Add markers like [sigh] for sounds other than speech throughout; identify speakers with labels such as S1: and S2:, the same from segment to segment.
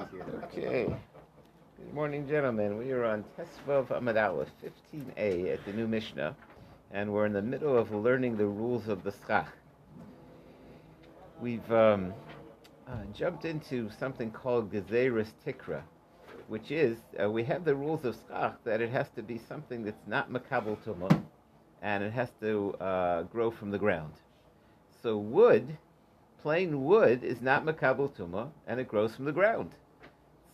S1: Okay. Good morning, gentlemen. We are on Tesvav Amad Aleph, 15a at the new Mishnah, and we're in the middle of learning the rules of the Schach. We've um, uh, jumped into something called Gezeris Tikra, which is uh, we have the rules of Schach that it has to be something that's not Makabal Tumah, and it has to uh, grow from the ground. So wood, plain wood, is not Makabal Tumah, and it grows from the ground.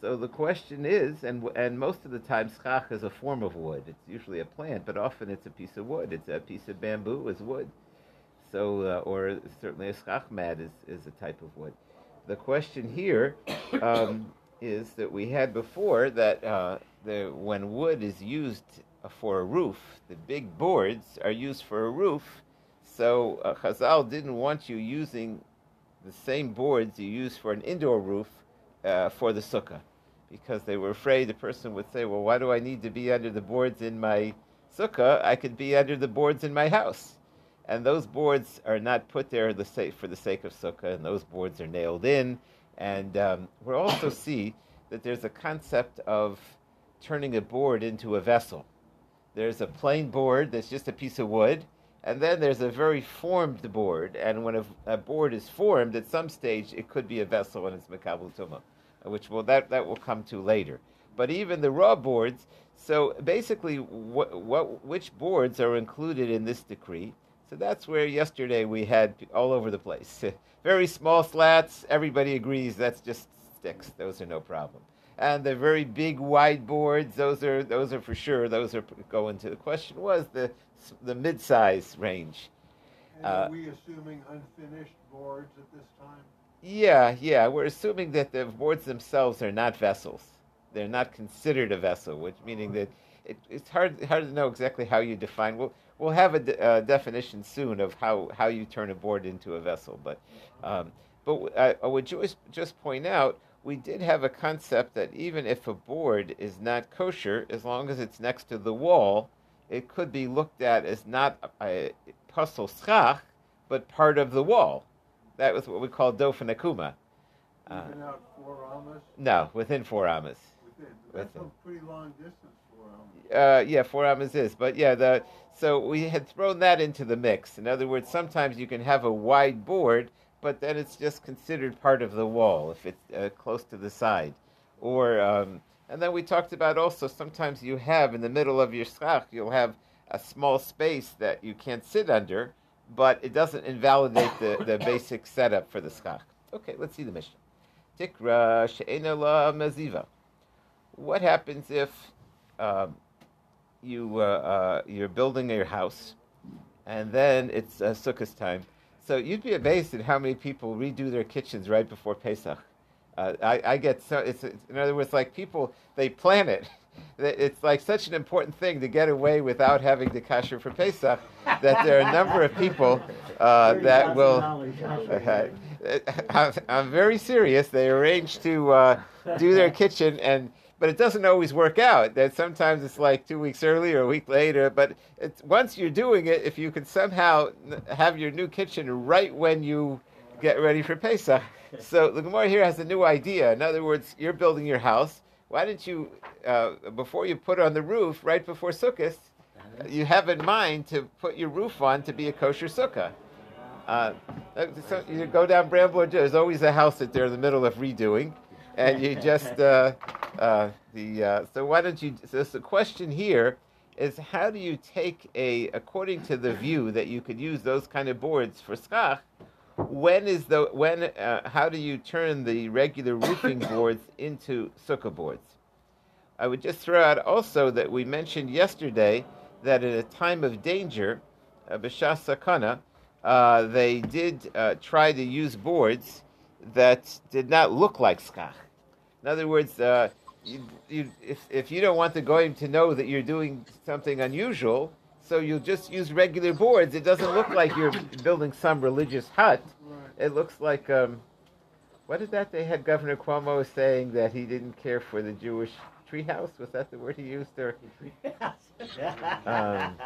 S1: So the question is, and and most of the time, schach is a form of wood. It's usually a plant, but often it's a piece of wood. It's a piece of bamboo is wood. So, uh, or certainly a schach mat is, is a type of wood. The question here [coughs] um, is that we had before that uh, the, when wood is used for a roof, the big boards are used for a roof. So uh, Chazal didn't want you using the same boards you use for an indoor roof uh, for the sukkah because they were afraid the person would say, Well, why do I need to be under the boards in my sukkah? I could be under the boards in my house. And those boards are not put there for the sake of sukkah, and those boards are nailed in. And um, we'll also see that there's a concept of turning a board into a vessel. There's a plain board that's just a piece of wood, and then there's a very formed board. And when a, a board is formed, at some stage, it could be a vessel and it's Makabul Tumah which will that that will come to later. But even the raw boards. So basically, what, what which boards are included in this decree? So that's where yesterday we had all over the place. [laughs] very small slats. Everybody agrees that's just sticks. Those are no problem. And the very big wide boards. Those are those are for sure. Those are going to the question was the the mid size range.
S2: And are uh, we assuming unfinished boards at this time?
S1: Yeah, yeah. We're assuming that the boards themselves are not vessels. They're not considered a vessel, which meaning that it, it's hard hard to know exactly how you define. We'll we'll have a de- uh, definition soon of how, how you turn a board into a vessel. But um, but I, I would just just point out we did have a concept that even if a board is not kosher, as long as it's next to the wall, it could be looked at as not a puzzle schach, but part of the wall. That was what we call Dofen Akuma.
S2: Uh, out four amas?
S1: No, within four amas.
S2: Within. That's within. a pretty long distance, four amas.
S1: Uh, yeah, four amas is. But yeah, the so we had thrown that into the mix. In other words, sometimes you can have a wide board, but then it's just considered part of the wall if it's uh, close to the side. Or, um, and then we talked about also sometimes you have in the middle of your schach, you'll have a small space that you can't sit under but it doesn't invalidate the, the basic setup for the schach. Okay, let's see the Mishnah. Tikra she'ena la meziva. What happens if um, you uh, uh, you're building your house, and then it's uh, Sukkot time? So you'd be amazed at how many people redo their kitchens right before Pesach. Uh, I, I, get so it's, in other words like people they plan it [laughs] it's like such an important thing to get away without having the kasher for Pesach that there are a number of people uh, that will. Uh, I'm very serious. They arrange to uh, do their kitchen, and but it doesn't always work out. That sometimes it's like two weeks early or a week later. But once you're doing it, if you can somehow have your new kitchen right when you get ready for Pesach. So the Gemara here has a new idea. In other words, you're building your house why didn't you, uh, before you put on the roof, right before Sukkot, you have in mind to put your roof on to be a kosher sukkah? Uh, so you go down Brambler, there's always a house that they're in the middle of redoing, and you [laughs] just uh, uh, the uh, so why don't you? So the question here is how do you take a according to the view that you could use those kind of boards for schach? When is the when? Uh, how do you turn the regular roofing [coughs] boards into sukkah boards? I would just throw out also that we mentioned yesterday that at a time of danger, uh, b'shas sakana, uh, they did uh, try to use boards that did not look like skach. In other words, uh, you, you, if, if you don't want the goyim to know that you're doing something unusual, so you'll just use regular boards. It doesn't look like you're building some religious hut. It looks like um, what is that? They had Governor Cuomo saying that he didn't care for the Jewish treehouse. Was that the word he used? Or [laughs] um,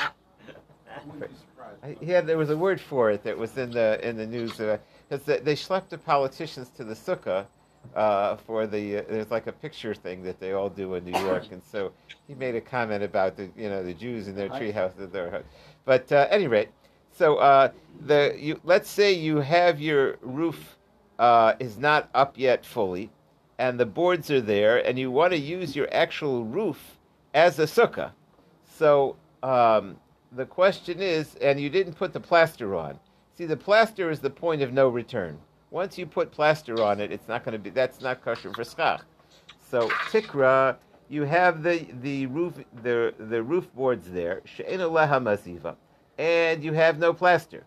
S1: he had there was a word for it that was in the in the news because uh, they, they schlepped the politicians to the sukkah uh, for the uh, there's like a picture thing that they all do in New York, and so he made a comment about the you know the Jews in their treehouse. Their, but uh, any rate, so uh, the you let's say you have your roof uh, is not up yet fully, and the boards are there, and you want to use your actual roof as a sukkah. So um, the question is, and you didn't put the plaster on. See, the plaster is the point of no return. Once you put plaster on it, it's not going to be. That's not kosher for schach. So tikra, you have the the roof the the roof boards there. She'ena leha maziva, and you have no plaster.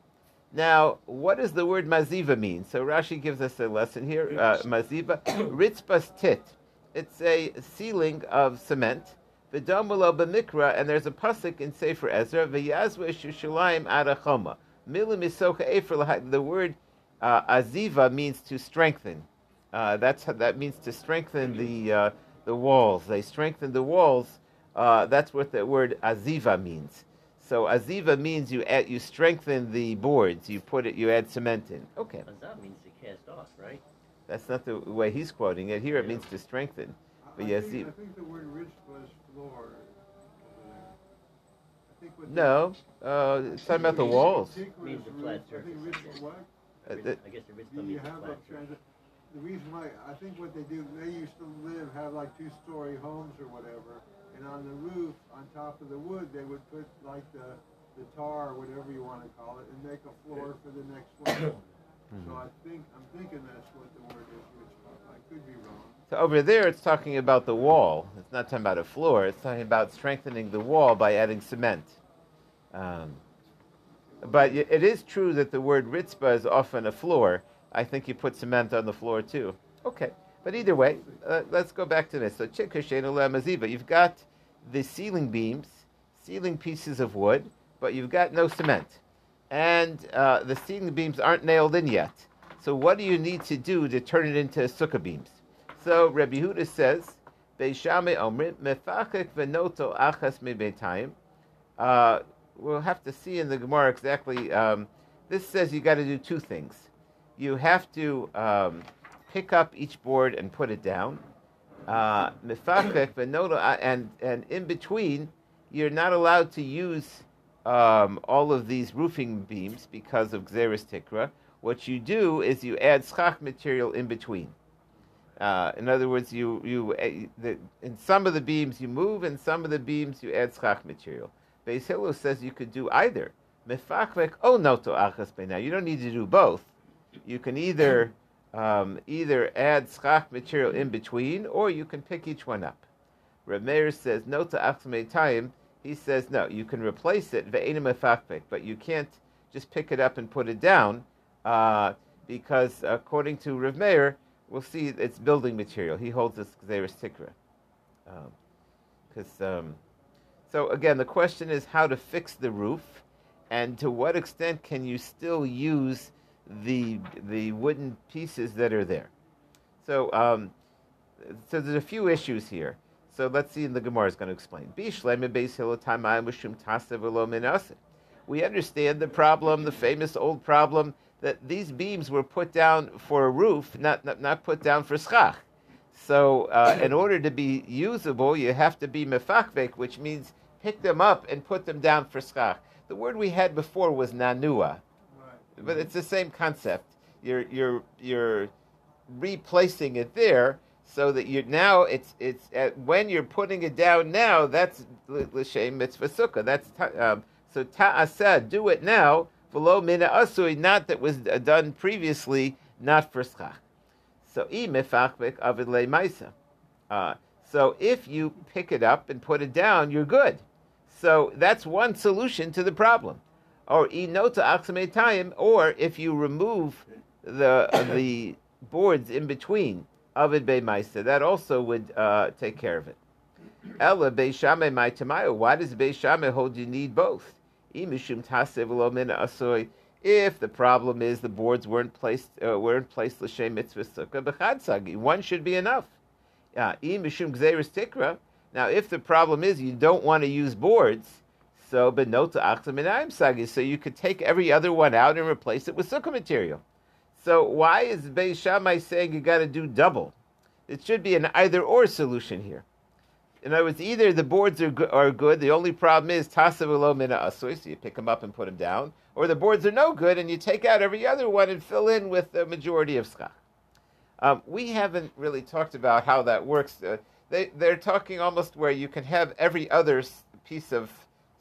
S1: Now, what does the word maziva mean? So Rashi gives us a lesson here. Uh, maziva, ritzbas tit. It's a ceiling of cement. V'damulo b'mikra, and there's a pasuk in Sefer Ezra. V'yazve shushalayim arachoma. Milim isocha efer The word uh, aziva means to strengthen. Uh, that's that means to strengthen the uh, the walls. They strengthen the walls. Uh, that's what the word aziva means. So aziva means you add, you strengthen the boards. You put it, you add cement in. Okay.
S3: Azab means to cast off, right?
S1: That's not the way he's quoting it. Here it means to strengthen. But
S2: I,
S1: yes,
S2: think,
S1: you-
S2: I think the word rich was floor. I think what
S1: No, uh, it's talking about the walls.
S3: Means the flat surface.
S2: Rich, what?
S3: Ritz-
S1: that-
S3: I guess the
S2: Do
S3: don't
S2: you
S3: mean
S2: have a
S3: flat
S2: transit? The reason why, I think what they do, they used to live, have like two-story homes or whatever, and on the roof, on top of the wood, they would put like the, the tar, or whatever you wanna call it, and make a floor for the next level. [coughs] So I think, I'm thinking that's what the word is, rich, I could be wrong.
S1: So over there, it's talking about the wall. It's not talking about a floor. It's talking about strengthening the wall by adding cement. Um, but it is true that the word ritzba is often a floor. I think you put cement on the floor too. Okay, but either way, uh, let's go back to this. So. You've got the ceiling beams, ceiling pieces of wood, but you've got no cement, and uh, the ceiling beams aren't nailed in yet. So what do you need to do to turn it into sukkah beams? So Rabbi Huda says, Beis Shammai omrim mefachek venoto achas mebeitayim. Uh, we'll have to see in the Gemara exactly. Um, this says you got to do two things. You have to um, pick up each board and put it down. Uh, [coughs] uh, and and in between, you're not allowed to use um, all of these roofing beams because of Gzeris Tikra. What you do is you add schach material in between. Uh, in other words, you you uh, the, in some of the beams you move, in some of the beams you add schach material. Beis Hillel says you could do either. Mefachvek oh noto achas Now you don't need to do both. You can either um, either add schach material in between, or you can pick each one up. Reb Meir says noto achas time. He says no, you can replace it ve'enim mefachvek, but you can't just pick it up and put it down uh, because according to Reb Meir, we'll see it's building material. He holds this Gzeris Tikra. Because, um, so again, the question is how to fix the roof and to what extent can you still use the, the wooden pieces that are there. So, um, so there's a few issues here. So let's see, and the Gemara is going to explain. We understand the problem, the famous old problem, that these beams were put down for a roof, not, not, not put down for schach. So, uh, in order to be usable, you have to be mefachvek, which means pick them up and put them down for schach. The word we had before was nanua,
S2: Right.
S1: but it's the same concept. You're you're you're replacing it there so that you're now it's it's at, when you're putting it down now. That's l'shem mitzvah sukkah. That's ta, um, so ta'aseh. Do it now. V'lo mina asui. Not that was uh, done previously. Not for schach. So i avid. Uh, so if you pick it up and put it down, you're good. So that's one solution to the problem. Or i nota achsametayim, or if you remove the [coughs] the boards in between avid maisa, that also would uh, take care of it. Ella Beis Shammai my tamayo. Why does Beis Shammai hold you need both? Imishum tasev lo mina asoy. If the problem is the boards weren't placed uh, weren't placed l'shem mitzvah sukkah one should be enough. Yeah, imishum gzeris tikra. Now, if the problem is you don't want to use boards, so benota achta minayim sagi, so you could take every other one out and replace it with sukkah material. So why is Beis Shammai saying you got to do double? It should be an either or solution here. In other words, either the boards are, go- are good, the only problem is tasav ulo mina asui, so you pick them up and put them down, or the boards are no good and you take out every other one and fill in with the majority of schach. Um, we haven't really talked about how that works. Uh, they, they're talking almost where you can have every other piece of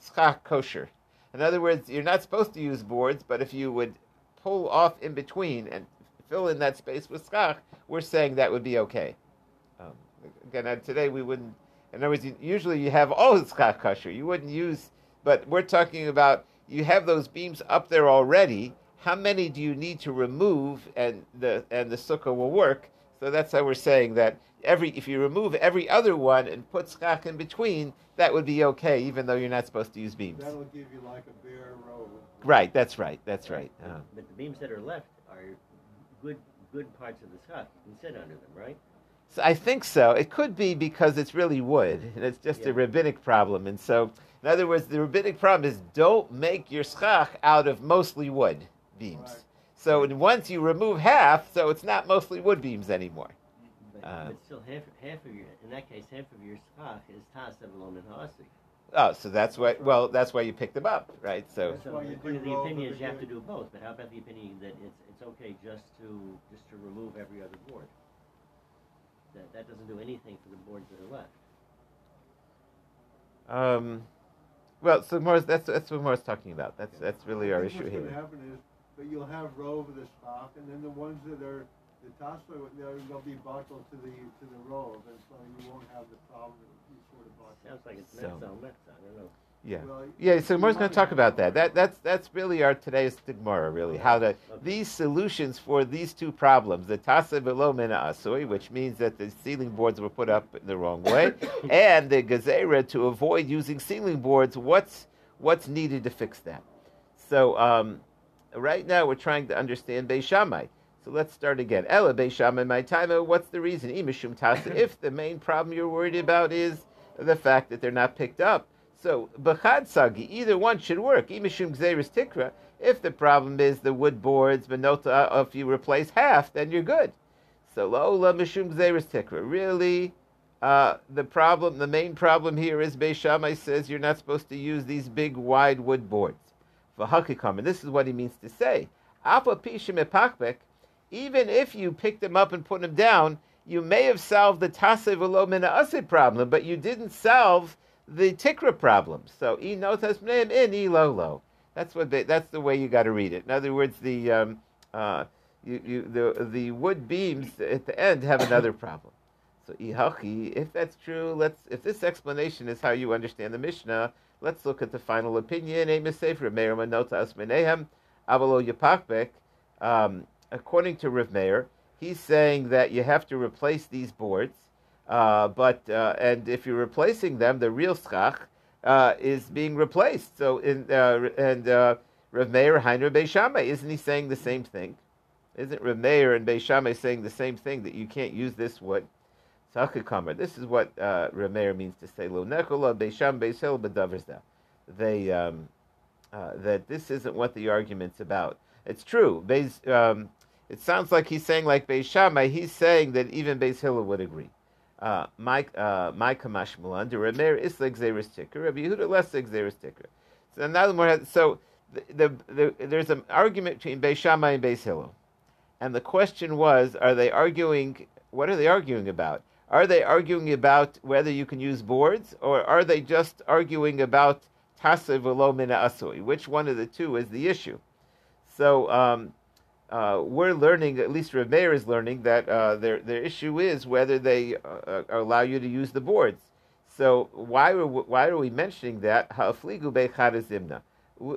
S1: schach kosher. In other words, you're not supposed to use boards, but if you would pull off in between and fill in that space with schach, we're saying that would be okay. Um, again, today we wouldn't. In other words, you- usually you have all the schach kosher. You wouldn't use, but we're talking about you have those beams up there already. How many do you need to remove, and the and the sukkah will work? So that's how we're saying that every if you remove every other one and put schach in between, that would be okay, even though you're not supposed to use beams.
S2: That'll give you like a bare row.
S1: Right. That's right. That's right. Uh,
S3: But the beams that are left are good good parts of the schach. You can sit under them, right?
S1: So I think so. It could be because it's really wood, and it's just a rabbinic problem. And so, in other words, the rabbinic problem is don't make your schach out of mostly wood beams.
S2: Right.
S1: So once you remove half, so it's not mostly wood beams anymore.
S3: But,
S1: Uh,
S3: but still, half half of your in that case, half of your schach is tasav ulo min ha'asui.
S1: Oh, so that's why. Well, that's why you picked them up, right? So
S2: That's
S3: So
S2: why you
S3: according to
S2: do
S3: the opinion is you have to do both. But how about the opinion that it's it's okay just to just to remove every other board? That that doesn't do anything for the boards that are left.
S1: Um, well, so Morris, that's that's what Morris talking about. That's that's really our
S2: think
S1: issue
S2: what's
S1: here.
S2: Going to happen is, but you'll have row of the stock, and then the ones that are the tassel, they'll, they'll be buckled to the to the row, and so you won't have the problem that you sort of buckle.
S3: Sounds like it's
S1: So-
S3: metzal metzal. I don't know.
S1: Yeah.
S2: Well,
S1: Yeah, so
S2: you
S1: Morris going to talk about that. That that's that's really our today's stigmara, really. How to
S3: Okay.
S1: these solutions for these two problems, the tasa below mina asui, which means that the ceiling boards were put up in the wrong way, [coughs] and the gezerah to avoid using ceiling boards. What's what's needed to fix that? So um, right now we're trying to understand Beis Shammai. So let's start again. Ella Beis Shammai, my time. What's the reason? Imishum tasa. [clears throat] If the main problem you're worried about is the fact that they're not picked up. So b'chad sagi, either one should work. Imishum gzeris tikra. If the problem is the wood boards, benota, if you replace half, then you're good. So lola mishum gzeris tikra. Really, uh, the problem, the main problem here is Beis Shammai says you're not supposed to use these big wide wood boards. V'hakikam, and this is what he means to say. Even if you picked them up and put them down, you may have solved the tasev v'lo mina problem, but you didn't solve the tikra problem. So e notas in e lolo. That's what they, that's the way you got to read it. In other words, the um, uh, you, you, the the wood beams at the end have another problem. So ihachi, if that's true, let's if this explanation is how you understand the Mishnah, let's look at the final opinion. Um, according to Rav Meir, he's saying that you have to replace these boards, uh, but uh, and if you're replacing them, the real schach uh, is being replaced. So in uh, and uh, Rav Meir Heiner Beis Shammai, isn't he saying the same thing? Isn't Rav Meir and Beis Shammai saying the same thing that you can't use this wood? Sakakamer. This is what uh, means to say. Lo nechola Beis Sham Beis Hillel b'daverzeh. They um, uh, that this isn't what the argument's about. It's true. Beis, um, it sounds like he's saying like Beis Shammai. He's saying that even Beis Hillel would agree. Uh, uh, my kamash mulan tikkur. Rabbi Yehuda less. So now more. So the, the, the, there's an argument between Beis Shammai and Beis Hillel, and the question was: Are they arguing? What are they arguing about? Are they arguing about whether you can use boards, or are they just arguing about tasev v'lo mina asui? Which one of the two is the issue? So um, uh, we're learning, at least Rav Meir is learning, that uh, their their issue is whether they uh, allow you to use the boards. So why are we, why are we mentioning that? Ha'afligu beichadazimna.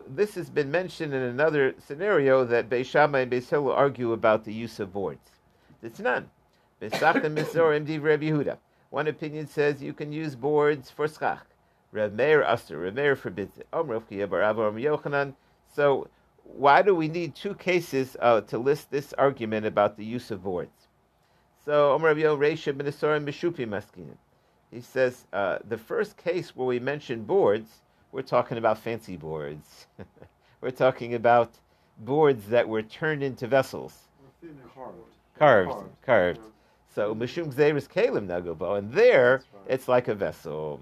S1: This has been mentioned in another scenario that Beis Shammai and Beis Hillel argue about the use of boards. It's none. One opinion says you can use boards for schach. Rav Meir Aster, Meir forbids it. So why do we need two cases uh, to list this argument about the use of boards? So Omer Rav Reisha ben Mishupi Maskinin. He says uh, the first case where we mention boards, we're talking about fancy boards. [laughs] we're talking about boards that were turned into vessels.
S4: Carved.
S1: carved,
S4: Carved.
S1: carved.
S4: Yeah.
S1: So mishum gzeris kalim nagobo, and there it's like a vessel.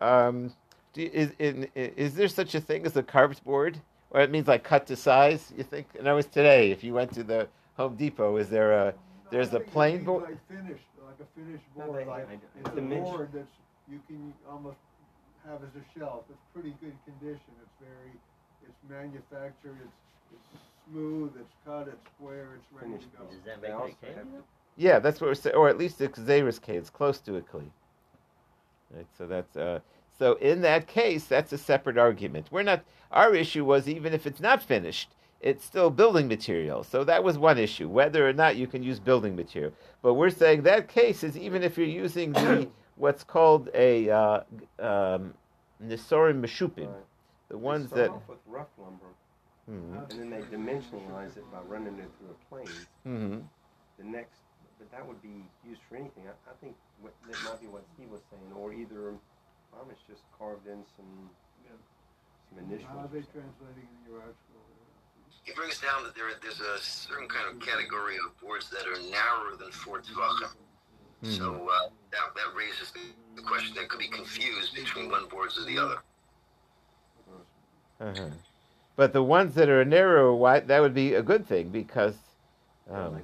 S1: Um, do is, in, is there such a thing as a carved board, or it means like cut to size? You think? And I was today. If you went to the Home Depot, is there a There's
S2: I
S1: a
S2: think
S1: plain board-
S2: Like finished, like a finished
S4: No,
S2: board,
S4: they-
S2: like
S3: I- I-
S2: it's a board that's you can almost have as a shelf. It's pretty good condition. It's very, it's manufactured. It's it's smooth. It's cut. It's square. It's ready
S4: Finished
S2: to go.
S3: Does that
S4: They
S3: make it
S4: also
S3: a cake?
S4: have-
S1: Yeah, that's what we're saying, or at least the Xeris K. It's close to a Kli. Right, so that's uh, so in that case, that's a separate argument. We're not. Our issue was even if it's not finished, it's still building material. So that was one issue, whether or not you can use building material. But we're saying that case is even if you're using the [coughs] what's called a uh, um, Nisorim Meshupim,
S4: Right.
S1: the ones that.
S4: off with rough lumber,
S1: hmm
S4: and then they dimensionalize it by running it through a plane.
S1: hmm
S4: The next, but that would be used for anything. I, I think what, that might be what Steve was saying, or either um, it's just carved in some
S2: Yeah.
S4: some initials.
S2: How are they translating in your article?
S5: He brings down that there, there's a certain kind of category of boards that are narrower than four tvachim. So uh, that, that raises the question that could be confused between one boards or the other.
S1: Uh-huh. But the ones that are narrow, wide, that would be a good thing because, um,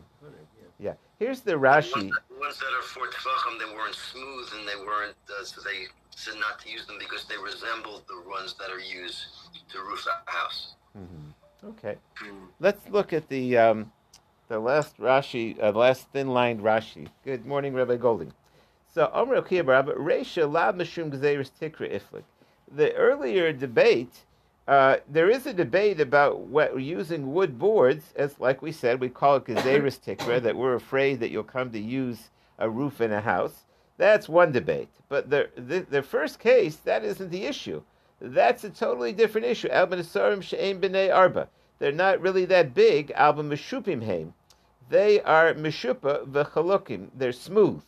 S3: yeah.
S1: Yeah. Here's the
S5: The
S1: Rashi.
S5: ones, the ones that are four tvachim, they weren't smooth and they weren't, uh, so they said not to use them because they resembled the ones that are used to roof a house.
S1: Mhm. Okay.
S4: Hmm.
S1: Let's look at the um, the last Rashi, uh, last thin-lined Rashi. Good morning, Rabbi Golding. So, Omer Akiya Barabba, Reisha la mishum gzeiris tikra iflik. The earlier debate, uh, there is a debate about what, using wood boards, as like we said, we call it gzeiris [coughs] tikra, that we're afraid that you'll come to use a roof in a house. That's one debate. But the, the, the first case, that isn't the issue. That's a totally different issue. Alba Nesarim She'em B'nei Arba. They're not really that big. Alba Meshupim Heim. They are Meshupa V'chalokim. They're smooth.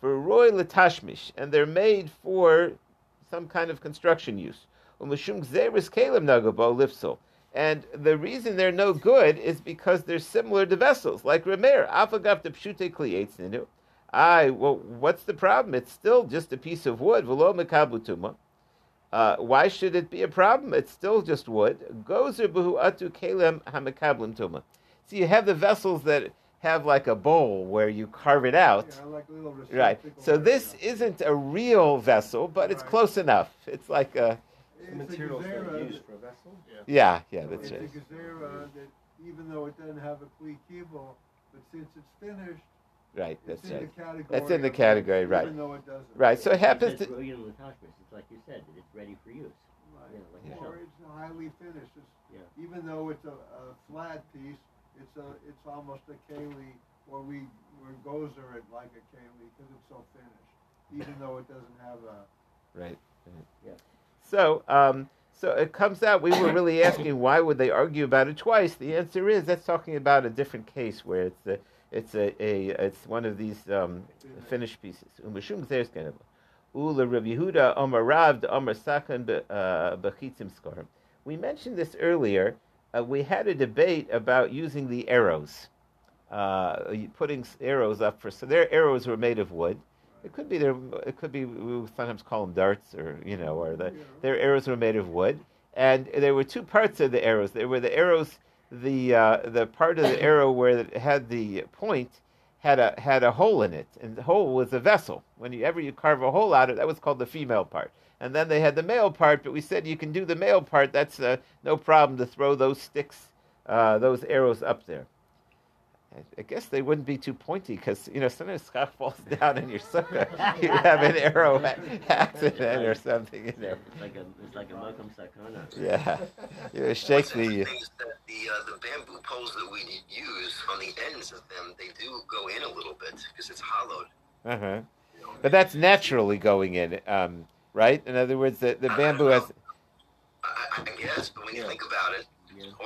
S1: For Roy Latashmish. And they're made for some kind of construction use. Gzeris Kalim Nagabo Lifsel. And the reason they're no good is because they're similar to vessels, like Remer. Afagav the Pshute Klietz Ninu. I, well, what's the problem? It's still just a piece of wood. Mekabutuma. Uh, why should it be a problem? It's still just wood. Gozer buhu atu kelem hamekablim tuma. So you have the vessels that have like a bowl where you carve it out.
S2: Yeah, like little
S1: Right. So this isn't a real vessel, but it's
S2: Right.
S1: close enough. It's like a
S2: It's
S4: The
S2: a
S4: materials that
S2: gazera
S4: are used
S2: that-
S4: for a vessel.
S1: yeah, yeah. That's
S2: it's a gazera that even though it doesn't have a kli kibble, but since it's finished,
S1: Right.
S2: it's
S1: That's
S2: in
S1: right.
S2: the category.
S1: That's in the
S2: of
S1: category,
S2: even
S1: right.
S2: though it doesn't.
S1: Right. So it happens
S3: It says
S1: to.
S3: Royal Latashmis. It's like you said, that it's ready for use.
S2: Right.
S3: Yeah, like a
S2: or
S3: shelf.
S2: it's highly finished. It's,
S3: Yeah.
S2: Even though it's a, a flat piece, it's a it's almost a keli, or we we gozer it like a keli because it's so finished. Even though it doesn't have a
S1: Right. So, um, so it comes out we were really asking why would they argue about it twice? The answer is that's talking about a different case where it's a it's a, a it's one of these um, finished pieces. Umashum. Ula Yehuda Omar Omar Sakan uh, bechitzim skorim. We mentioned this earlier. Uh, we had a debate about using the arrows, uh, putting arrows up for. So their arrows were made of wood. It could be their. It could be we sometimes call them darts, or you know, or the their arrows were made of wood, and there were two parts of the arrows. There were the arrows, the uh, the part of the [coughs] arrow where it had the point had a had a hole in it, and the hole was a vessel. Whenever you carve a hole out of it, that was called the female part. And then they had the male part, but we said you can do the male part. That's uh, no problem to throw those sticks, uh, those arrows up there. I- I guess they wouldn't be too pointy because you know sometimes schach [laughs] falls down in your sukkah. you have an arrow [laughs] accident or something in there.
S3: It's like a it's like a Malcolm Sakana.
S1: Yeah, you shake
S5: What's
S1: the.
S5: interesting is that the uh, the bamboo poles that we use on the ends of them, they do go in a little bit because it's hollowed.
S1: Uh huh. But that's naturally going in, um, right? In other words, the, the bamboo has.
S5: I, I guess, but when you
S3: Yeah.
S5: think about it,
S3: Yeah.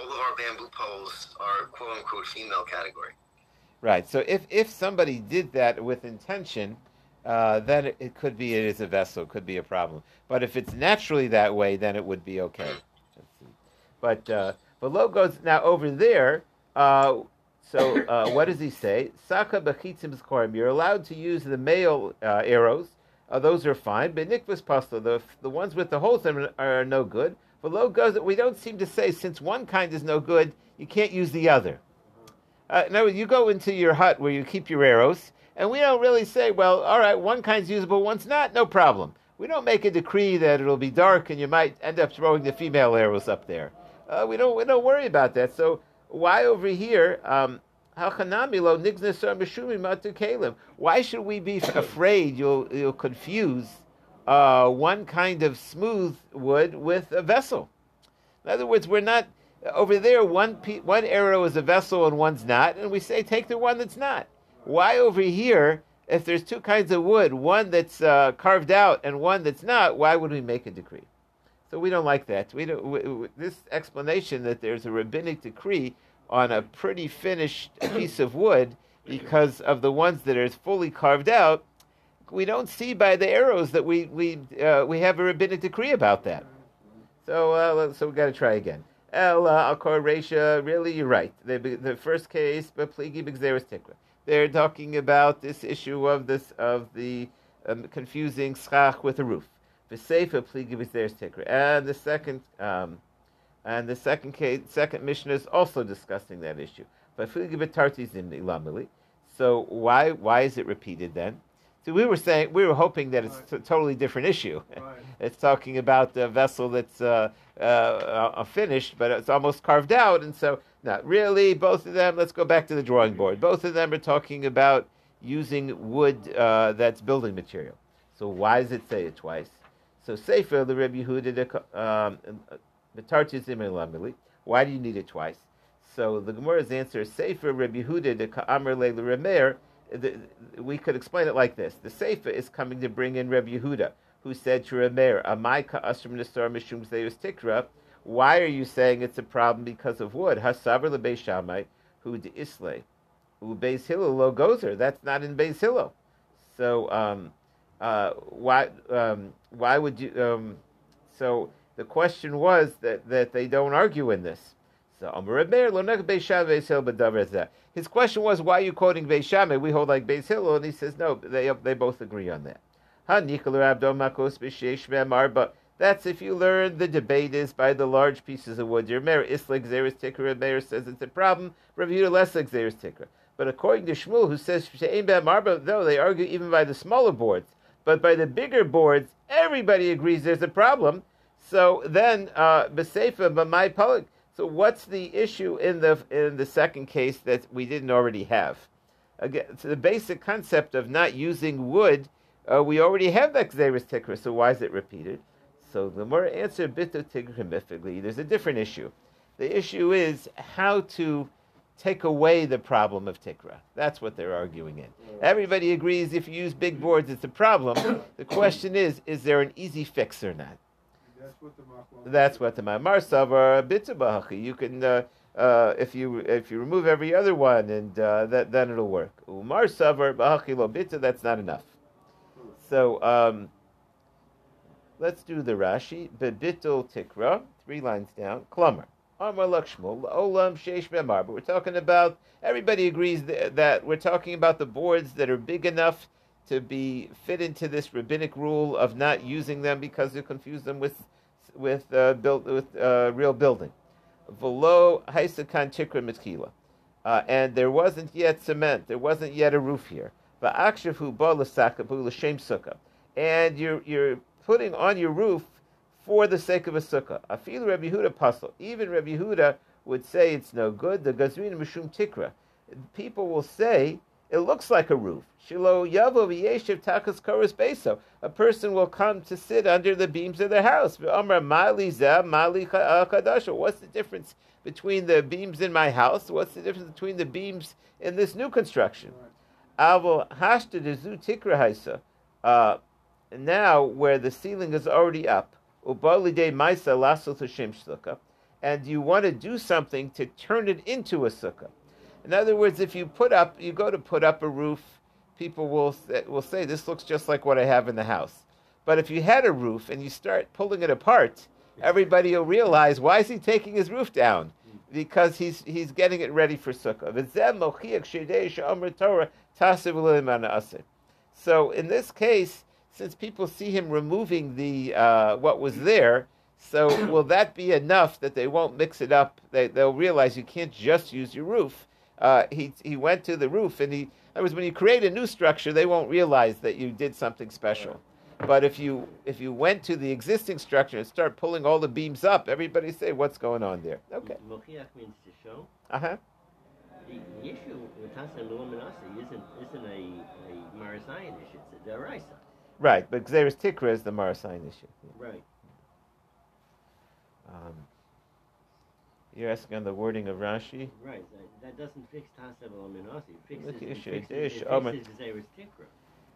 S5: All of our bamboo poles are quote unquote female category.
S1: Right. So if if somebody did that with intention, uh, then it, it could be it is a vessel, it could be a problem. But if it's naturally that way, then it would be okay. But uh, but logos now over there, uh, So uh, what does he say? Saka b'chitzim zkorim. You're allowed to use the male uh, arrows. Uh, those are fine. But nikvas pasla, the the ones with the holes in them are no good. But low goes. We don't seem to say since one kind is no good, you can't use the other. Uh, no, you go into your hut where you keep your arrows, and we don't really say, well, all right, one kind's usable, one's not, no problem. We don't make a decree that it'll be dark and you might end up throwing the female arrows up there. Uh, we don't we don't worry about that. So why over here? Um, why should we be afraid you'll you'll confuse uh, one kind of smooth wood with a vessel? In other words, we're not over there. One pe- one arrow is a vessel and one's not, and we say take the one that's not. Why over here? If there's two kinds of wood, one that's uh, carved out and one that's not, why would we make a decree? So we don't like that. We don't. We, we, this explanation that there's a rabbinic decree on a pretty finished piece of wood because of the ones that are fully carved out, we don't see by the arrows that we we uh, we have a rabbinic decree about that. So uh, so we got to try again. El uh, Resha, really, you're right. The, the first case, but Pligi Bigzeris Tikra. They're talking about this issue of this of the um, confusing schach with a roof. V'seifa Pligi Bigzeris Tikra. And the second um, and the second case, second Mishnah is also discussing that issue. But Fugi Bitartis in Ilamili. So why why is it repeated then? So we were saying we were hoping that it's right. a totally different issue. Right. [laughs] it's talking about a vessel that's uh, uh, uh, finished, but it's almost carved out, and so not really. Both of them. Let's go back to the drawing board. Both of them are talking about using wood uh, that's building material. So why does it say it twice? So Sefer the Rebbe Yehuda um, why do you need it twice? So the Gemara's answer is Sefer Rabbi Yehuda de Ka'amr Leila Remeir. We could explain it like this: the Sefer is coming to bring in Reb Yehuda, who said to Remeir, "Amai ka'asrim nesar mishum tikra." Why are you saying it's a problem because of wood? Hasaver lebeis shamai who de isle, who beis hillel lo gozer. That's not in beis hillel. So um, uh, why um, why would you? Um, so the question was that, that they don't argue in this. His question was, why are you quoting Beis We hold like Beis Hillel, and he says no. They they both agree on that. But that's if you learn the debate is by the large pieces of wood. Your mayor islik zeris tikra. Mayor says it's a problem. Review the less like zeris tikra. But according to Shmuel, who says marba, though they argue even by the smaller boards, but by the bigger boards, everybody agrees there's a problem. So then, uh, Besefa, but my public. So what's the issue in the in the second case that we didn't already have? Again, so the basic concept of not using wood, uh, we already have that Gzeris Tikra, so why is it repeated? So the more answer Bito Tigrimifigli, there's a different issue. The issue is how to take away the problem of Tikra. That's what they're arguing in. Everybody agrees if you use big boards, it's a problem. the question is, is there an easy fix or not? That's what the Mamar Savar Bitzabahachi. You can uh, uh, if you if you remove every other one and uh, that then it'll work. Umar Savar Bahachi Lo. That's not enough. So um, let's do the Rashi. Bebitul Tikra. Three lines down. Klummer. Amar Lakshmul Olam Sheish Memar. But we're talking about. Everybody agrees that, that we're talking about the boards that are big enough to be fit into this rabbinic rule of not using them because you confuse them with with uh, with uh, real building. Velo haisakan tikra mitkila, uh, and there wasn't yet cement. There wasn't yet a roof here. Va'akshavu ba l'sakabu l'shem sukkah, and you're you're putting on your roof for the sake of a sukkah. Afilu Rabbi Yehuda puzzle. Even Rabbi Yehuda would say it's no good. The gazrin mishum tikra. People will say it looks like a roof. Shilo yavo v'yeshiv takas koros beso. A person will come to sit under the beams of their house. Mali mali kadasha. What's the difference between the beams in my house? What's the difference between the beams in this new construction? Avo hashta dezu tikra haisa. Uh, now, where the ceiling is already up, ubalide maisa lasso to and you want to do something to turn it into a sukkah. In other words, if you put up, you go to put up a roof, people will will say this looks just like what I have in the house. But if you had a roof and you start pulling it apart, everybody will realize why is he taking his roof down? because he's he's getting it ready for sukkah. So in this case, since people see him removing the uh, what was there, so will that be enough that they won't mix it up? They, they'll realize you can't just use your roof. Uh, he he went to the roof, and he. That was when you create a new structure, they won't realize that you did something special. But if you if you went to the existing structure and start pulling all the beams up, everybody say, "What's going on there?" Okay.
S3: Mochiach means to show.
S1: Uh huh.
S3: The, the issue with Tasa Luminasi isn't isn't a, a Marasayan issue, it's a Daraisa.
S1: Right, but Gzeris Tikra is the Marasign issue.
S3: Right.
S1: Um, you're asking on the wording of Rashi.
S3: Right. That, that doesn't fix Tasa Luminasi. It fixes,
S1: Look,
S3: it fixes, it
S1: Oh, my-
S3: fixes Gzeris Tikra.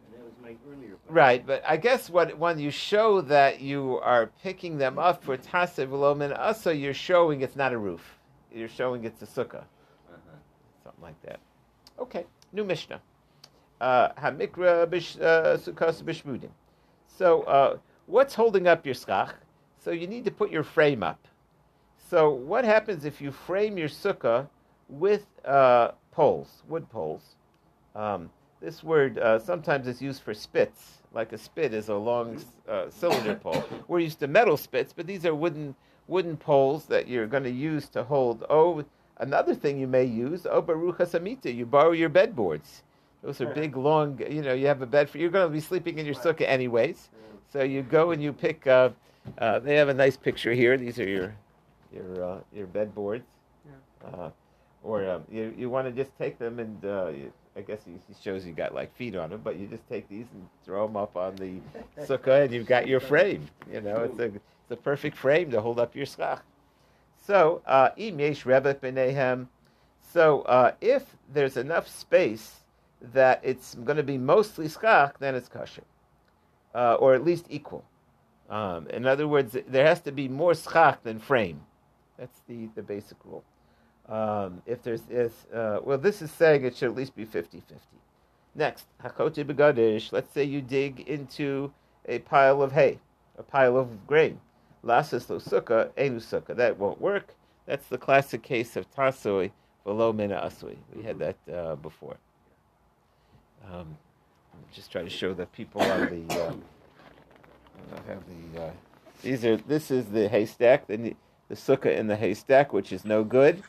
S3: And that was my earlier point.
S1: Right, but I guess what when you show that you are picking them up for Tasev Lomin Asa, you're showing it's not a roof. You're showing it's a sukkah.
S3: Uh-huh.
S1: something like that. Okay, new Mishnah. Uh, Hamikra uh, Sukkos bishmudim. So, uh, what's holding up your skach? So you need to put your frame up. So what happens if you frame your sukkah with uh, poles, wood poles? Um, this word uh, sometimes is used for spits, like a spit is a long uh, cylinder pole. [coughs] We're used to metal spits, but these are wooden wooden poles that you're going to use to hold. Oh, another thing you may use, oh baruch samita, you borrow your bed boards. Those are big, long. You know, you have a bed for. You're going to be sleeping in your sukkah anyways, so you go and you pick. Uh, uh, they have a nice picture here. These are your your uh, your bed boards. Uh, or um, you you want to just take them and uh, you, I guess he, shows you got like feet on them, but you just take these and throw them up on the [laughs] sukkah, and you've got your frame. You know, it's a it's a perfect frame to hold up your skach. So, uh, im yesh rebbe b'nehem. So, uh, if there's enough space that it's going to be mostly skach, then it's kosher, uh, or at least equal. Um, in other words, there has to be more skach than frame. That's the, the basic rule. Um, if there's, is, uh, well, this is saying it should at least be 50 50. Next, hakote begadish. Let's say you dig into a pile of hay, a pile of grain. Lasas lo sukkah, enu sukkah. That won't work. That's the classic case of tasoi below mina asui. We had that uh, before. Um, just try to show the people on the. Uh, [coughs] have the. Uh, these are. This is the haystack. The, the sukkah in the haystack, which is no good.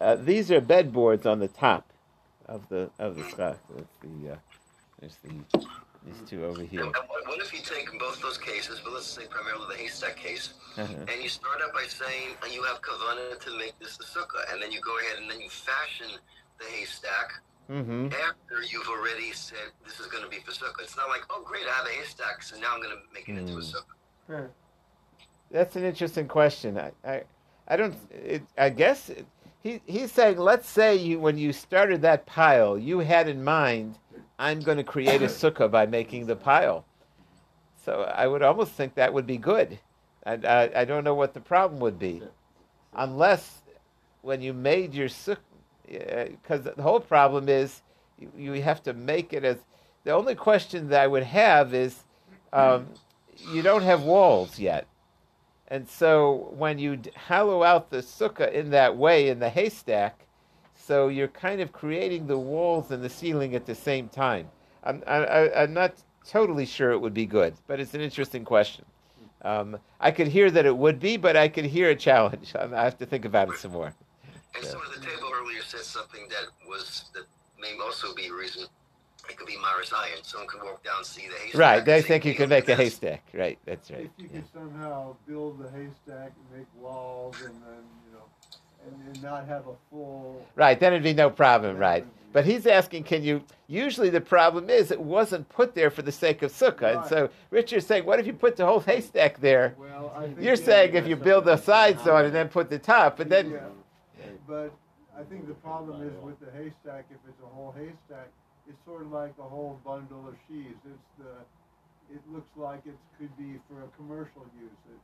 S1: Uh, these are bed boards on the top of the of the skach. That's the. Uh, there's the these two over here.
S5: And what, what if you take both those cases, but let's say primarily the haystack case,
S1: Uh-huh.
S5: and you start out by saying uh, you have kavanah to make this the sukkah, and then you go ahead and then you fashion the haystack
S1: Mm-hmm.
S5: after you've already said this is going to be for sukkah. It's not like, oh great, I have a haystack, so now I'm going to make it into a
S1: Mm.
S5: sukkah.
S1: That's an interesting question. I, I, I don't. It, I guess it, he he's saying. Let's say you when you started that pile, you had in mind, I'm going to create a [coughs] sukkah by making the pile. So I would almost think that would be good. I, I, I don't know what the problem would be, unless when you made your sukkah, because the whole problem is you, you have to make it as. The only question that I would have is, um, you don't have walls yet. And so when you hollow out the sukkah in that way in the haystack, so you're kind of creating the walls and the ceiling at the same time. I'm, I, I'm not totally sure it would be good, but it's an interesting question. Um, I could hear that it would be, but I could hear a challenge. [laughs] I have to think about it some more.
S5: And someone at the table earlier said something that was that may also be a reason. It could be Mars Iron. Someone could walk down and see the haystack.
S1: Right, they think you
S5: "Hey,
S1: can make a
S5: look at this."
S1: haystack. Right, that's right.
S2: If you
S1: Yeah.
S2: could somehow build the haystack and make walls and then, you know, and, and not have a full.
S1: Right, then it'd be no problem, right? But he's asking, can you? Usually, the problem is it wasn't put there for the sake of sukkah, and so Richard's saying, what if you put the whole haystack there?
S2: Well, I think.
S1: You're
S2: yeah,
S1: saying if you build the sides on and then put the top, but then
S2: Yeah. But I think the problem is with the haystack, if it's a whole haystack, it's sort of like a whole bundle of sheaves. It's the, it looks like it could be for a commercial use. It,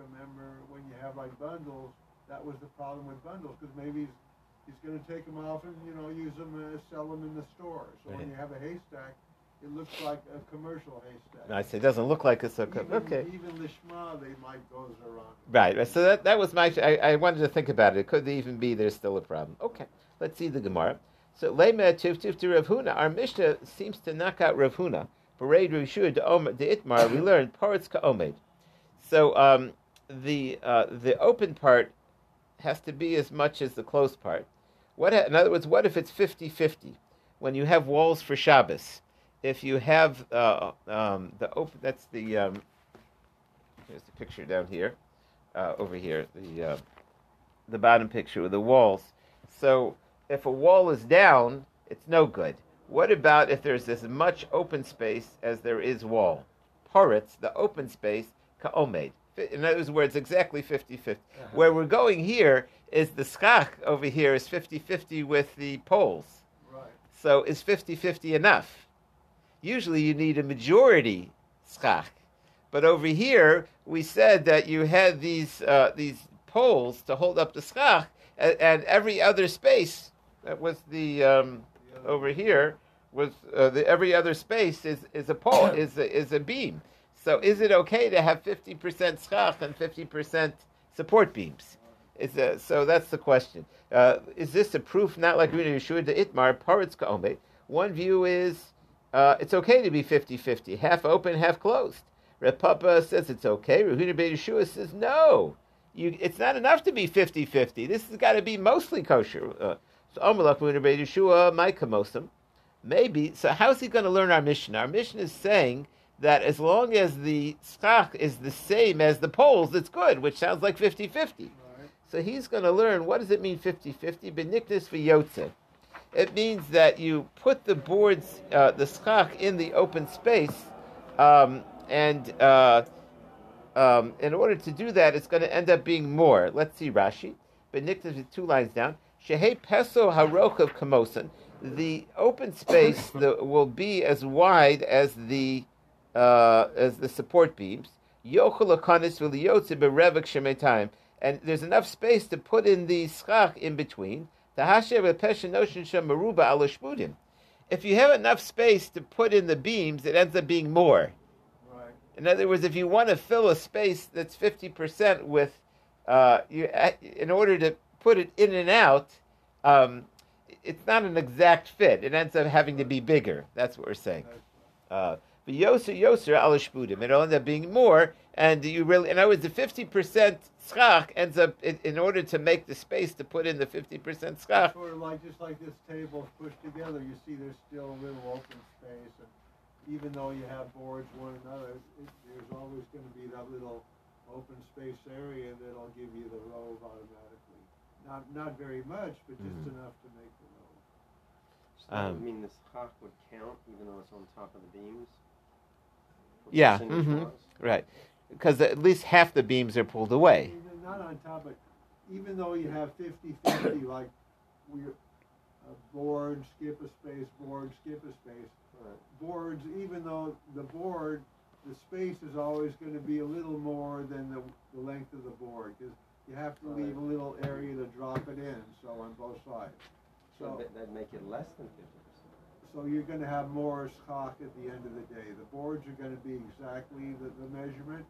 S2: remember when you have like bundles, that was the problem with bundles because maybe he's, he's going to take them off and you know use them uh, sell them in the store. So when you have a haystack, it looks like a commercial haystack.
S1: I say it doesn't look like a sukkah.
S2: Even,
S1: Okay.
S2: Even Lishma, they might go around.
S1: Right. right. So that, that was my. I, I wanted to think about it. It could even be there's still a problem. Okay. Let's see the Gemara. So Lema Tif Tif to Rav Huna. Our Mishnah seems to knock out Rav Huna. Parade Rishua de Itmar. We learned Paretz Ka'omed. So um, the uh, the open part has to be as much as the closed part. What ha- in other words, what if it's 50-50? When you have walls for Shabbos, if you have uh, um, the open, that's the um, here's the picture down here, uh, over here, the uh, the bottom picture with the walls. So if a wall is down, it's no good. What about if there's as much open space as there is wall? Poritz, the open space, ka'omed. In other words, exactly 50-50. Where we're going here is the schach over here is 50-50 with the poles.
S2: Right.
S1: So is 50-50 enough? Usually you need a majority schach. But over here, we said that you had these uh, these poles to hold up the schach, and, and every other space that was the um, over here was uh, the every other space is, is a pole [coughs] is a, is a beam. So is it okay to have fifty percent schach and fifty percent support beams? Is a, so that's the question. Uh, is this a proof not like Rina Yeshua de Itmar Paritz Kaome? One view is uh, it's okay to be 50-50, half open, half closed. Reb Papa says it's okay. Rahuna Beit Yeshua says no. You, it's not enough to be 50-50. This has got to be mostly kosher. So Amalek Rahuna Beit Yeshua. Maybe. So how's he going to learn our Mishnah? Our Mishnah is saying that as long as the schach is the same as the poles, it's good, which sounds like 50-50.
S2: Right.
S1: So he's going to learn what does it mean 50-50? Beniknis v'yotze. It means that you put the boards, uh, the schach, in the open space, um, and uh, um, in order to do that, it's going to end up being more. Let's see Rashi. Beniknis is two lines down. Shehei peso haroch of kamosan. The open space [coughs] will be as wide as the uh, as the support beams. Yochel akanis v'liyotze berevik shemetayim. And there's enough space to put in the schach in between. Tahasher v'pesha noshin shem maruba al shmudim. If you have enough space to put in the beams, it ends up being more.
S2: Right.
S1: In other words, if you want to fill a space that's fifty percent with, uh, you, in order to put it in and out, um, it's not an exact fit. It ends up having to be bigger. That's what we're saying. Uh, but yoser yoser al shmudim. It'll end up being more, and you really, in other words, the fifty percent schach ends up in, in order to make the space to put in the fifty percent schach.
S2: Sort of like just like this table pushed together, you see there's still a little open space, and even though you have boards one another, it, there's always going to be that little open space area that'll give you the robe automatically. Not not very much, but just
S1: Mhm.
S2: enough to make the robe.
S4: So that would
S1: Um,
S4: mean this schach would count even though it's on top of the beams? For
S1: Yeah,
S4: percentage
S1: mhm. Right, because at least half the beams are pulled away.
S2: Even not on top, but even though you have 50-50, [coughs] like we a board, skip a space, board, skip a space.
S4: Right.
S2: Boards, even though the board, the space is always going to be a little more than the, the length of the board because you have to leave a little area to drop it in. So on both sides.
S4: So
S2: So
S4: that- that'd make it less than fifty percent.
S2: so you're going to have more schach at the end of the day. The boards are going to be exactly the, the measurement,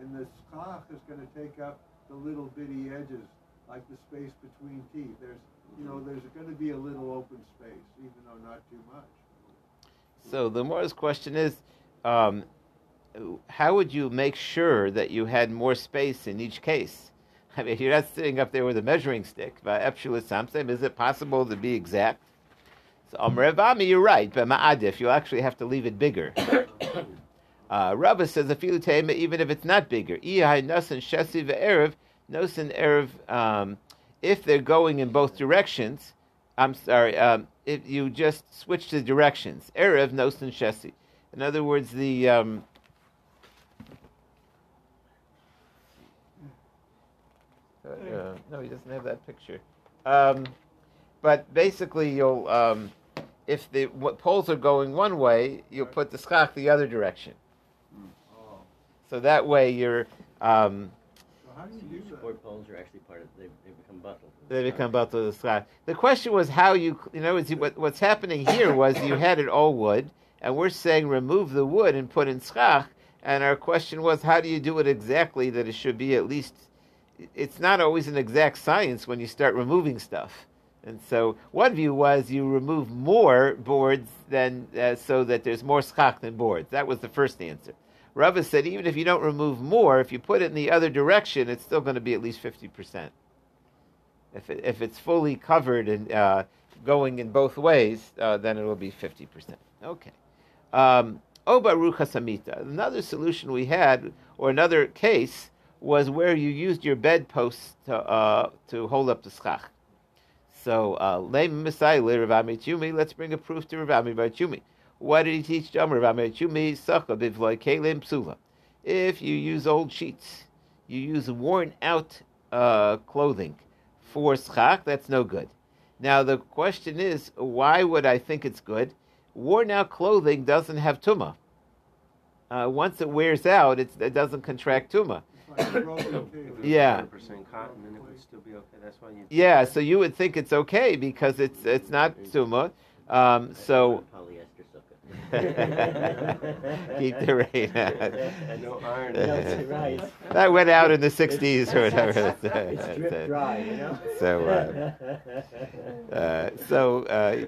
S2: and the schach is going to take up the little bitty edges, like the space between teeth. There's, you know, there's going to be a little open space, even though not too much.
S1: So the Morris question is, um, how would you make sure that you had more space in each case? [laughs] I mean, you're not sitting up there with a measuring stick. But Epshula Samsem, is it possible to be exact? So Amr Avami, you're right, but Ma'adif, you'll actually have to leave it bigger. [coughs] Uh, Rabba says, "Afilu teima, even if it's not bigger, Iyai nosen shesi ve'erev, nosen erev. Um, if they're going in both directions, I'm sorry, um, if you just switch the directions, erev nosen shesi. In other words, the um, uh, uh, no, he doesn't have that picture. Um, but basically, you'll um, if the what poles are going one way, you'll put the schach the other direction.
S2: Oh,
S1: So that way you're um,
S2: so how do you do that?
S3: Support poles are actually part of, they, they become buckled.
S1: they become both of the schach. The question was how you you know what, what's happening here was you had it all wood and we're saying remove the wood and put in schach. And our question was, how do you do it exactly that it should be at least? It's not always an exact science when you start removing stuff. And so one view was you remove more boards than uh, so that there's more schach than boards. That was the first answer. Rava said even if you don't remove more, if you put it in the other direction, it's still going to be at least fifty percent. If it, if it's fully covered and uh, going in both ways, uh, then it will be fifty percent. Okay. Um, Oba Rucha Samita. Another solution we had, or another case, was where you used your bedpost to, uh, to hold up the schach. So, uh, let's bring a proof to Rav Ami Bar Chumi. What did he teach them? Rav Ami Chumi Sacha Bivloi Kelim Psula. If you use old sheets, you use worn out uh, clothing for schach, that's no good. Now, the question is, why would I think it's good? Worn out clothing doesn't have tuma. Uh, once it wears out, it doesn't contract tuma. [coughs] yeah.
S4: 100% cotton, then it would still be okay. That's why you.
S1: Yeah, so you would think it's okay because it's it's not tuma. Um, so
S3: Polyester [laughs]
S1: keep the rain [laughs] out.
S4: No iron. [laughs]
S3: That's.
S1: That went out in the '60s or whatever.
S3: It's drip dry, you know.
S1: So, uh, uh, so uh,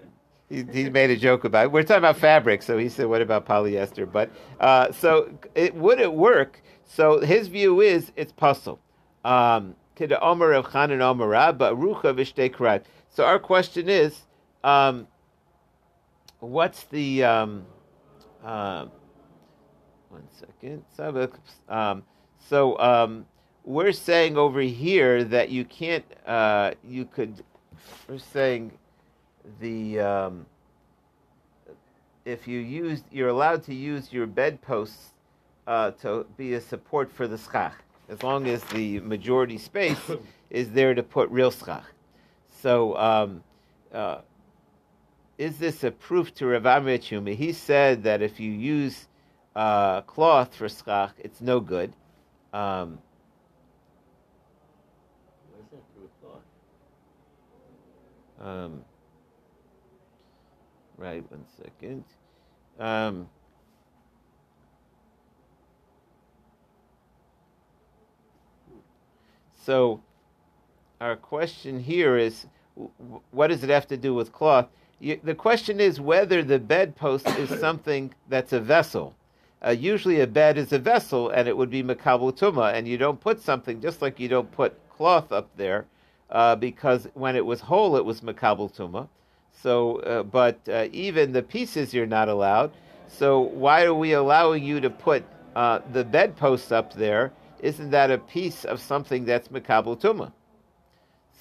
S1: he, he made a joke about. It. We're talking about fabric, so he said, "What about polyester?" But uh, so, it would it work? So his view is it's puzzle. Um, Kida Omer of Chanan Omer but Rucha Vishtei So our question is, um, what's the um, uh, one second? Um, so um, we're saying over here that you can't. Uh, you could. We're saying the um, if you use, you're allowed to use your bedposts uh, to be a support for the schach, as long as the majority space [coughs] is there to put real schach. So, um, uh, is this a proof to Rav Amrit He said that if you use uh, cloth for schach, it's no good. Um,
S3: that through thought?
S1: um, right, one second. Um, so, our question here is what does it have to do with cloth? You, the question is whether the bedpost is [coughs] something that's a vessel. Uh, usually, a bed is a vessel, and it would be makabel tuma, and you don't put something just like you don't put cloth up there, uh, because when it was whole, it was makabel tuma. So, uh, but uh, even the pieces you're not allowed. So, why are we allowing you to put uh, the bedpost up there? Isn't that a piece of something that's makabel tuma?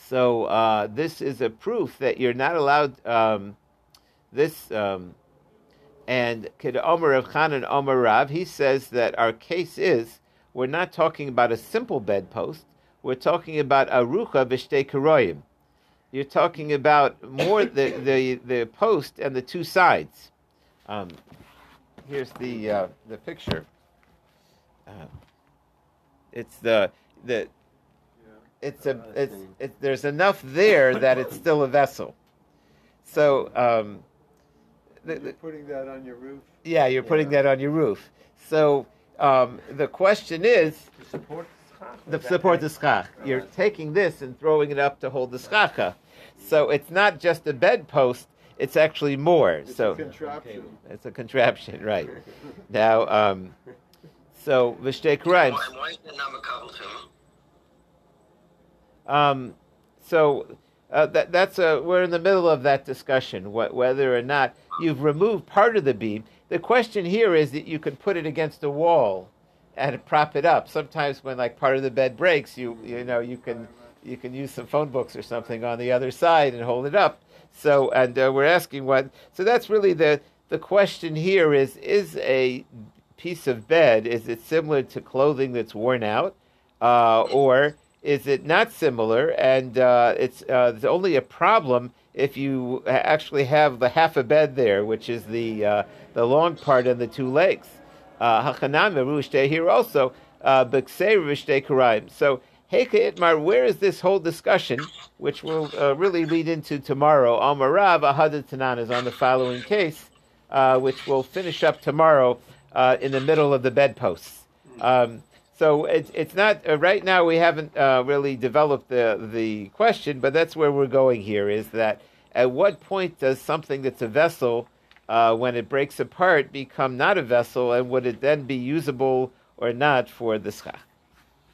S1: So, uh, this is a proof that you're not allowed. Um, this um, and Kid Omer of Chanan Omer Rav, he says that our case is we're not talking about a simple bedpost. We're talking about arucha v'shtei karoyim you're talking about more the, the, the post and the two sides. Um, here's the uh, the picture. Uh, it's the the it's a it's it, there's enough there that it's still a vessel. So um, the, the,
S2: You're putting that on your roof.
S1: yeah, you're putting that on your roof. So um, the question is
S4: To support the schach.
S1: the
S4: Is that
S1: support the schach. You're taking this and throwing it up to hold the schacha. So it's not just a bedpost; it's actually more.
S2: It's
S1: so
S2: a contraption.
S1: it's a contraption, right? [laughs] now, um, so v'shtei kurayim.
S5: Why, is it not makabel tuma?
S1: Um, so uh, that, that's a, we're in the middle of that discussion, wh- whether or not you've removed part of the beam. The question here is that you can put it against a wall and prop it up. Sometimes when like part of the bed breaks, you you know you can you can use some phone books or something on the other side and hold it up. So and uh, we're asking what. So that's really the the question here is is a piece of bed is it similar to clothing that's worn out, uh, or is it not similar? And uh, it's uh, there's only a problem if you actually have the half a bed there, which is the uh, the long part and the two legs. Hachanam uh, here also, karayim. So Heika Itmar, where is this whole discussion, which will uh, really lead into tomorrow? Amarav Ahadatanan is on the following case. uh, which we'll finish up tomorrow uh, in the middle of the bedposts. Um, so it's it's not uh, right now. We haven't uh, really developed the the question, but that's where we're going here. Is that at what point does something that's a vessel, uh, when it breaks apart, become not a vessel, and would it then be usable or not for the schach?